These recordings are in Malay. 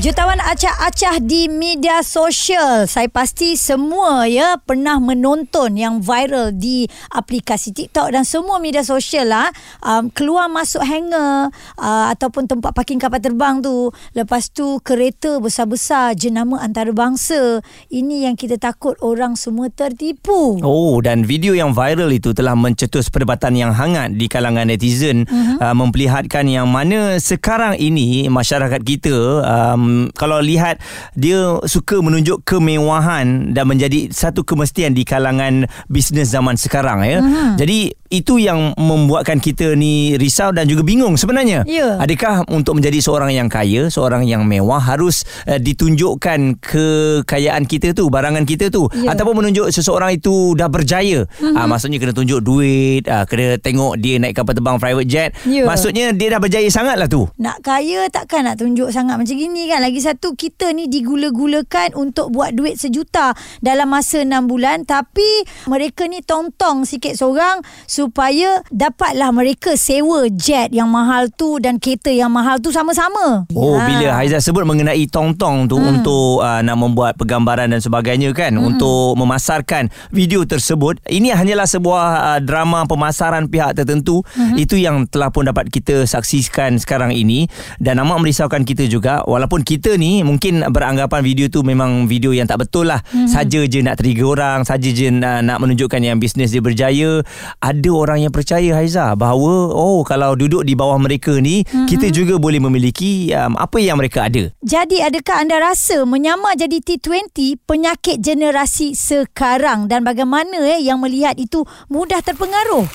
Jutawan acah-acah di media sosial. Saya pasti semua ya pernah menonton yang viral di aplikasi TikTok dan semua media sosial lah. Um, keluar masuk hangar uh, ataupun tempat parking kapal terbang tu. Lepas tu kereta besar-besar jenama antarabangsa. Ini yang kita takut orang semua tertipu. Oh dan video yang viral itu telah mencetus perdebatan yang hangat di kalangan netizen uh-huh. uh, memperlihatkan yang mana sekarang ini masyarakat kita um, kalau lihat dia suka menunjuk kemewahan dan menjadi satu kemestian di kalangan bisnes zaman sekarang ya. Uh-huh. Jadi itu yang membuatkan kita ni risau dan juga bingung sebenarnya. Ya. Adakah untuk menjadi seorang yang kaya, seorang yang mewah harus uh, ditunjukkan kekayaan kita tu, barangan kita tu Ya. ataupun menunjuk seseorang itu dah berjaya. Mhm. Uh, maksudnya kena tunjuk duit, uh, kena tengok dia naik kapal terbang private jet. Ya. Maksudnya dia dah berjaya sangat lah tu. Nak kaya takkan nak tunjuk sangat macam gini kan. Lagi satu kita ni digula-gulakan untuk buat duit sejuta dalam masa 6 bulan. Tapi mereka ni tong-tong sikit seorang supaya dapatlah mereka sewa jet yang mahal tu dan kereta yang mahal tu sama-sama. Oh Ya. bila Haizah sebut mengenai tong-tong tu hmm. untuk uh, nak membuat penggambaran dan sebagainya kan hmm. untuk memasarkan video tersebut ini hanyalah sebuah uh, drama pemasaran pihak tertentu hmm. itu yang telah pun dapat kita saksikan sekarang ini dan amat merisaukan kita juga walaupun kita ni mungkin beranggapan video tu memang video yang tak betul lah hmm. saja je nak trigger orang saja je uh, nak menunjukkan yang bisnes dia berjaya ada orang yang percaya Haizah bahawa oh kalau duduk di bawah mereka ni hmm. kita juga boleh memiliki um, apa yang mereka ada Jadi adakah anda rasa menyamar jadi T20 penyakit generasi sekarang dan bagaimana eh yang melihat itu mudah terpengaruh?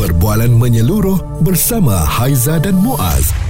Perbualan menyeluruh bersama Haiza dan Muaz.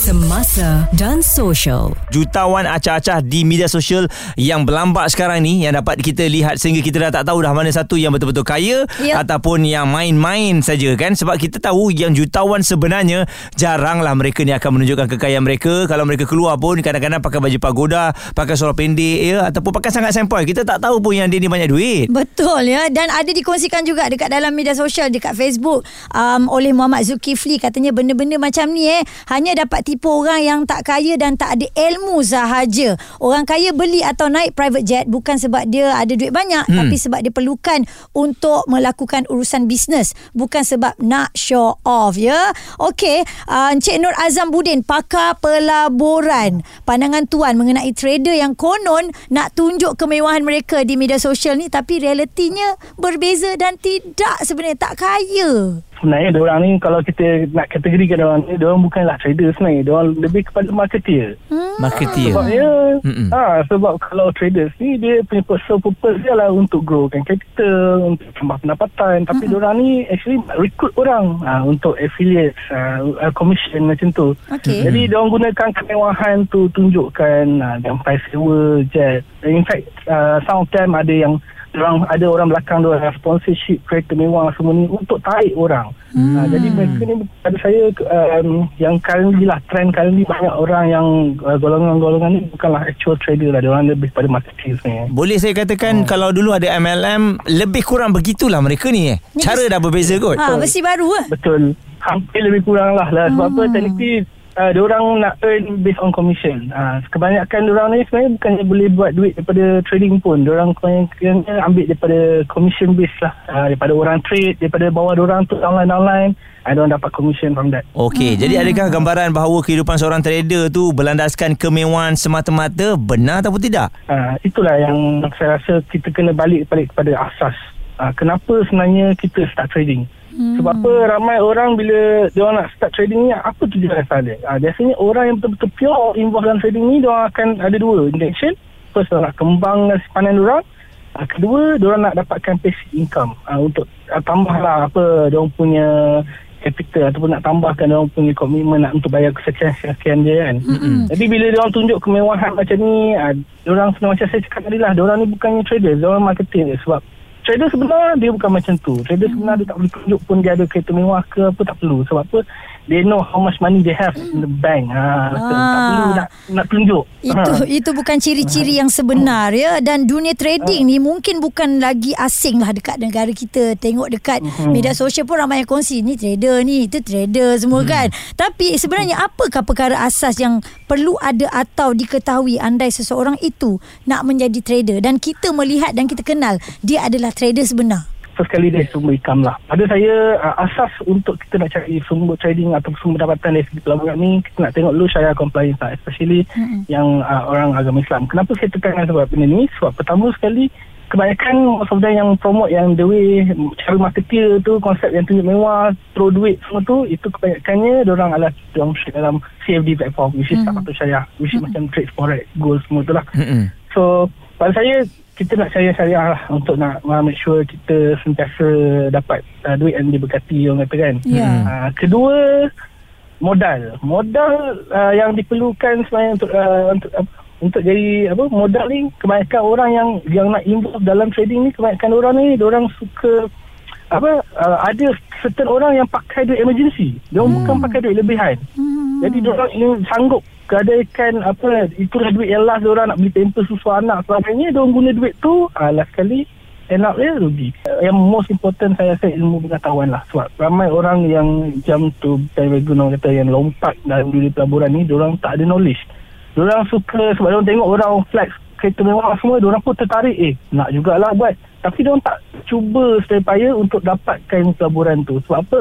Semasa dan social. jutawan acah-acah di media sosial yang berlambak sekarang ni yang dapat kita lihat sehingga kita dah tak tahu dah mana satu yang betul-betul kaya Ya. ataupun yang main-main saja kan? Sebab kita tahu yang jutawan sebenarnya jaranglah mereka ni akan menunjukkan kekayaan mereka. Kalau mereka keluar pun kadang-kadang pakai baju pagoda pakai seluar pendek ya ataupun pakai sangat sempoi. Kita tak tahu pun yang dia ni banyak duit. Betul ya. Dan ada dikongsikan juga dekat dalam media sosial dekat Facebook um, oleh Muhammad Zulkifli. Katanya benda-benda macam ni eh hanya dapat tipu orang yang tak kaya dan tak ada ilmu sahaja. Orang kaya beli atau naik private jet bukan sebab dia ada duit banyak hmm. tapi sebab dia perlukan untuk melakukan urusan bisnes bukan sebab nak show off ya. Okey, uh, Encik Nur Azam Budin pakar pelaburan. Pandangan tuan mengenai trader yang konon nak tunjuk kemewahan mereka di media sosial ni tapi realitinya berbeza dan tidak sebenarnya tak kaya. Sebenarnya dia orang ni kalau kita nak kategorikan dia orang ni dia orang bukanlah trader sebenarnya. Dia orang lebih kepada marketeer. Hmm. marketeer. Sebabnya Mm-mm. ha, sebab kalau traders ni dia punya sole purpose dia lah untuk growkan capital untuk tambah pendapatan. Tapi dia orang ni actually recruit orang ha, untuk affiliate ha, commission macam tu. Okey. jadi dia orang gunakan kemewahan tu tunjukkan ha, sampai sewa jet. In fact uh, some of them ada yang orang ada orang belakang dia orang sponsorship kereta mewah semua ni untuk tarik orang. Hmm. Ha, jadi mereka ni pada saya um, yang currently lah trend currently banyak orang yang uh, golongan-golongan ni bukanlah actual trader lah. Dia orang lebih pada marketing sebenarnya. boleh saya katakan Hmm. kalau dulu ada MLM lebih kurang begitulah mereka ni eh cara dah berbeza kot Ha, mesti baru eh. Betul. Hampir lebih kurang lah. lah. Sebab apa technically uh, diorang nak earn based on commission. Uh, kebanyakan diorang ni sebenarnya bukannya boleh buat duit daripada trading pun. Diorang kebanyakan ambil daripada commission base lah. Uh, daripada orang trade, daripada bawah diorang tu online-online. Uh, diorang dapat commission from that. Okey, hmm. jadi adakah gambaran bahawa kehidupan seorang trader tu berlandaskan kemewahan semata-mata benar ataupun tidak? Uh, itulah yang saya rasa kita kena balik balik kepada asas. Uh, kenapa sebenarnya kita start trading? Hmm. Sebab apa ramai orang bila dia orang nak start trading ni apa tujuan asal dia? Uh, biasanya orang yang betul-betul pure involved dalam trading ni dia orang akan ada dua intention. First dia nak kembangkan simpanan dia orang. Uh, kedua dia orang nak dapatkan passive income uh, untuk uh, tambahlah apa dia orang punya capital ataupun nak tambahkan dia orang punya komitmen nak untuk bayar kesekian-sekian dia kan. Mm-hmm. Jadi bila dia orang tunjuk kemewahan macam ni, uh, dia orang sebenarnya macam saya cakap tadi lah, dia orang ni bukannya trader, dia orang marketing je sebab trader sebenar dia bukan macam tu. Trader sebenar dia tak boleh tunjuk pun dia ada kereta mewah ke apa tak perlu. Sebab apa? They know how much money they have in the bank. Ha, so, tak Ah. perlu nak nak tunjuk. Itu Ha. itu bukan ciri-ciri yang sebenar ya dan dunia trading ni mungkin bukan lagi asing lah dekat negara kita. Tengok dekat media sosial pun ramai yang kongsi ni trader ni, itu trader semua kan. Tapi sebenarnya apakah perkara asas yang perlu ada atau diketahui andai seseorang itu nak menjadi trader dan kita melihat dan kita kenal dia adalah trader sebenar. First kali dari sumber income lah. Pada saya, uh, asas untuk kita nak cari sumber trading atau sumber dapatan dari segi pelaburan ni, kita nak tengok dulu syariah compliance lah. Especially mm-hmm. yang uh, orang agama Islam. Kenapa saya tekankan sebab benda ni? Sebab pertama sekali, kebanyakan most of them yang promote yang the way cara marketer tu konsep yang tunjuk mewah throw duit semua tu itu kebanyakannya orang adalah orang dalam CFD platform which is mm. tak patut syariah which is macam trade forex gold semua tu lah Mm-mm. So pada saya kita nak syariah syariah lah untuk nak uh, make sure kita sentiasa dapat uh, duit yang diberkati orang kata kan. Ya. Uh, kedua modal. Modal uh, yang diperlukan sebenarnya untuk uh, untuk uh, untuk jadi apa modal ni kebanyakan orang yang yang nak involve dalam trading ni kebanyakan orang ni orang suka apa uh, ada certain orang yang pakai duit emergency. Dia hmm. bukan pakai duit lebihan. Hmm. Jadi dia orang sanggup gadaikan apa itulah duit yang last dia orang nak beli pampers susu anak sebagainya dia orang guna duit tu uh, last kali end up dia rugi. Yang most important saya rasa ilmu pengetahuan lah. Sebab ramai orang yang jam tu saya guna kata yang lompat dalam dunia pelaburan ni dia orang tak ada knowledge. Dia orang suka sebab dia orang tengok orang flex kereta mewah semua dia orang pun tertarik eh nak jugalah buat. Tapi dia orang tak cuba sedaya payah untuk dapatkan pelaburan tu. Sebab apa?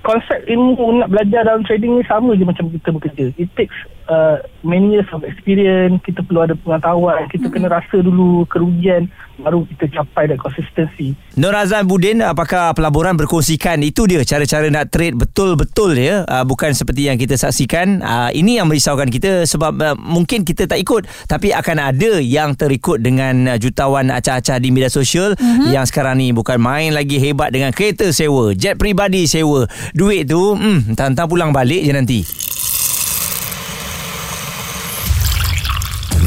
Konsep ilmu nak belajar dalam trading ni sama je macam kita bekerja. It takes uh, many years of experience. Kita perlu ada pengetahuan. Kita kena rasa dulu kerugian baru kita capai that consistency. Nur Azan Budin apakah pelaburan berkongsikan itu dia cara-cara nak trade betul-betul ya uh, bukan seperti yang kita saksikan uh, ini yang merisaukan kita sebab uh, mungkin kita tak ikut tapi akan ada yang terikut dengan uh, jutawan acah-acah di media sosial mm-hmm. yang sekarang ni bukan main lagi hebat dengan kereta sewa jet peribadi sewa duit tu hmm entah-entah pulang balik je nanti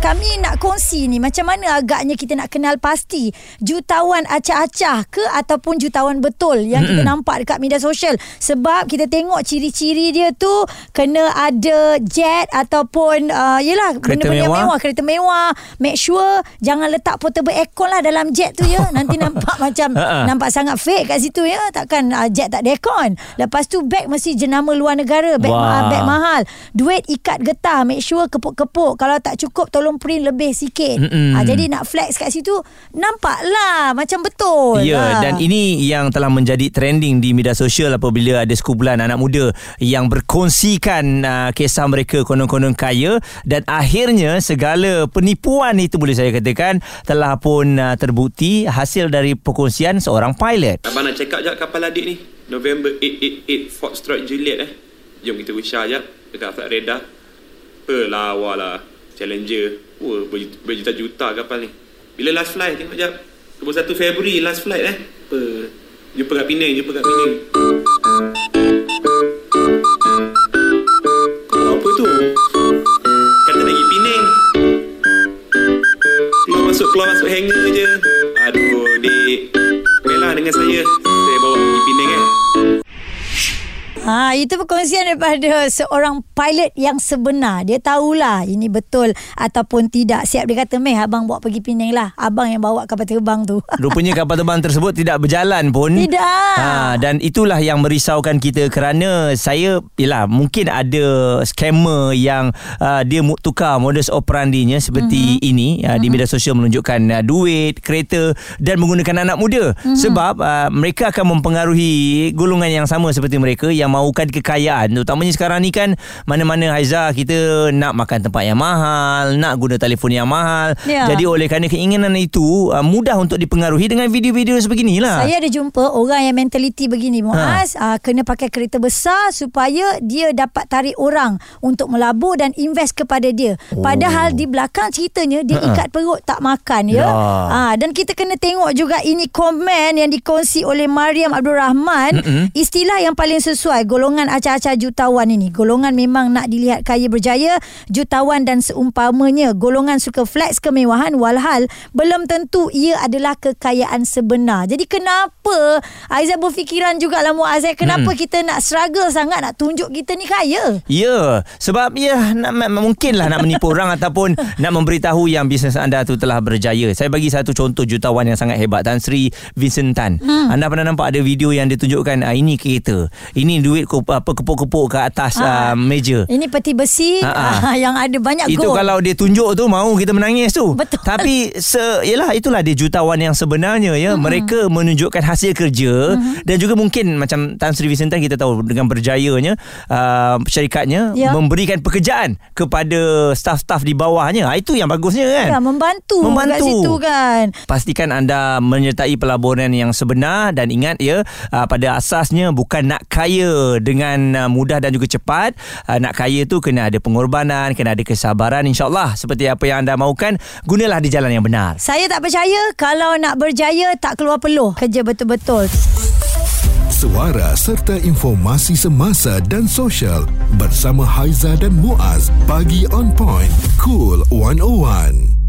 Kami nak kongsi ni macam mana agaknya kita nak kenal pasti jutawan acah-acah ke ataupun jutawan betul yang mm-hmm. kita nampak dekat media sosial? Sebab kita tengok ciri-ciri dia tu kena ada jet ataupun uh, yelah Kereta benda-benda mewah. mewah kereta mewah. Make sure jangan letak portable aircon lah dalam jet tu ya. Nanti nampak macam nampak sangat fake kat situ ya. Takkan uh, jet tak ada aircon. Lepas tu beg mesti jenama luar negara. Beg, ma- beg mahal. Duit ikat getah. Make sure kepuk-kepuk. Kalau tak cukup tolong print lebih sikit Mm-mm. ha, jadi nak flex kat situ nampaklah macam betul Ya ha. dan ini yang telah menjadi trending di media sosial apabila ada sekumpulan anak muda yang berkongsikan uh, kisah mereka konon-konon kaya dan akhirnya segala penipuan itu boleh saya katakan telah pun uh, terbukti hasil dari perkongsian seorang pilot. Abang nak check out jap kapal adik ni. November 888 Fort Strike Juliet eh. Jom kita wisha jap dekat flight radar. Pelawa lah. Challenger. Wah, berjuta- berjuta-juta kapal ni. Bila last flight tengok jap. 21 Februari last flight eh. Apa? Jumpa kat Penang, jumpa kat Penang. Apa tu? Kata lagi Penang. Keluar masuk, keluar masuk hanger je. Aduh, dik. Baiklah dengan saya. Saya bawa pergi Penang eh. Ha, itu perkongsian daripada seorang pilot yang sebenar. Dia tahulah ini betul ataupun tidak. Siap dia kata, meh abang bawa pergi Penang lah. Abang yang bawa kapal terbang tu. Rupanya kapal terbang tersebut tidak berjalan pun. Tidak. Ha, dan itulah yang merisaukan kita kerana saya yalah mungkin ada scammer yang uh, dia tukar modus operandinya seperti mm-hmm. ini uh, di media sosial menunjukkan uh, duit, kereta dan menggunakan anak muda. Mm-hmm. Sebab uh, mereka akan mempengaruhi golongan yang sama seperti mereka yang mahukan kekayaan. Terutamanya sekarang ni kan mana-mana Haiza kita nak makan tempat yang mahal, nak guna telefon yang mahal. Ya. Jadi oleh kerana keinginan itu uh, mudah untuk dipengaruhi dengan video-video sebeginilah. Saya ada jumpa orang yang mentaliti begini Muaz ha. uh, kena pakai kereta besar supaya dia dapat tarik orang untuk melabur dan invest kepada dia. Oh. Padahal di belakang ceritanya dia Ha-ha. ikat perut tak makan ya. Ya. Ah dan kita kena tengok juga ini komen yang dikongsi oleh Mariam Abdul Rahman Mm-mm. istilah yang paling sesuai golongan acah-acah jutawan ini. Golongan memang nak dilihat kaya berjaya, jutawan dan seumpamanya. Golongan suka flex kemewahan walhal belum tentu ia adalah kekayaan sebenar. Jadi kenapa Aizat berfikiran jugalah Muaz eh, kenapa hmm. kita nak struggle sangat nak tunjuk kita ni kaya? Ya, sebab ya nak, mungkinlah nak menipu orang ataupun nak memberitahu yang bisnes anda tu telah berjaya. Saya bagi satu contoh jutawan yang sangat hebat Tan Sri Vincent Tan. Hmm. Anda pernah nampak ada video yang ditunjukkan ah, ini kereta. Ini duit apa kepuk-kepuk ke atas ha. uh, meja. Ini peti besi ha. yang ada banyak Itu gold. kalau dia tunjuk tu mau kita menangis tu. Betul. Tapi se yalah itulah dia jutawan yang sebenarnya ya. Hmm. Mereka menunjukkan hasil kerja hmm. dan juga mungkin macam Tan Sri Vincent kita tahu dengan berjayanya uh, syarikatnya ya. memberikan pekerjaan kepada staf-staf di bawahnya. Itu yang bagusnya kan. Ya, membantu, membantu. kat situ kan. Pastikan anda menyertai pelaburan yang sebenar dan ingat ya uh, pada asasnya bukan nak kaya dengan uh, mudah dan juga cepat. Uh, nak kaya tu kena ada pengorbanan, kena ada kesabaran insya-Allah. Seperti apa yang anda mahukan, gunalah di jalan yang benar. Saya tak percaya kalau nak berjaya tak keluar peluh. Kerja betul-betul. Suara serta informasi semasa dan sosial bersama Haiza dan Muaz bagi on point cool 101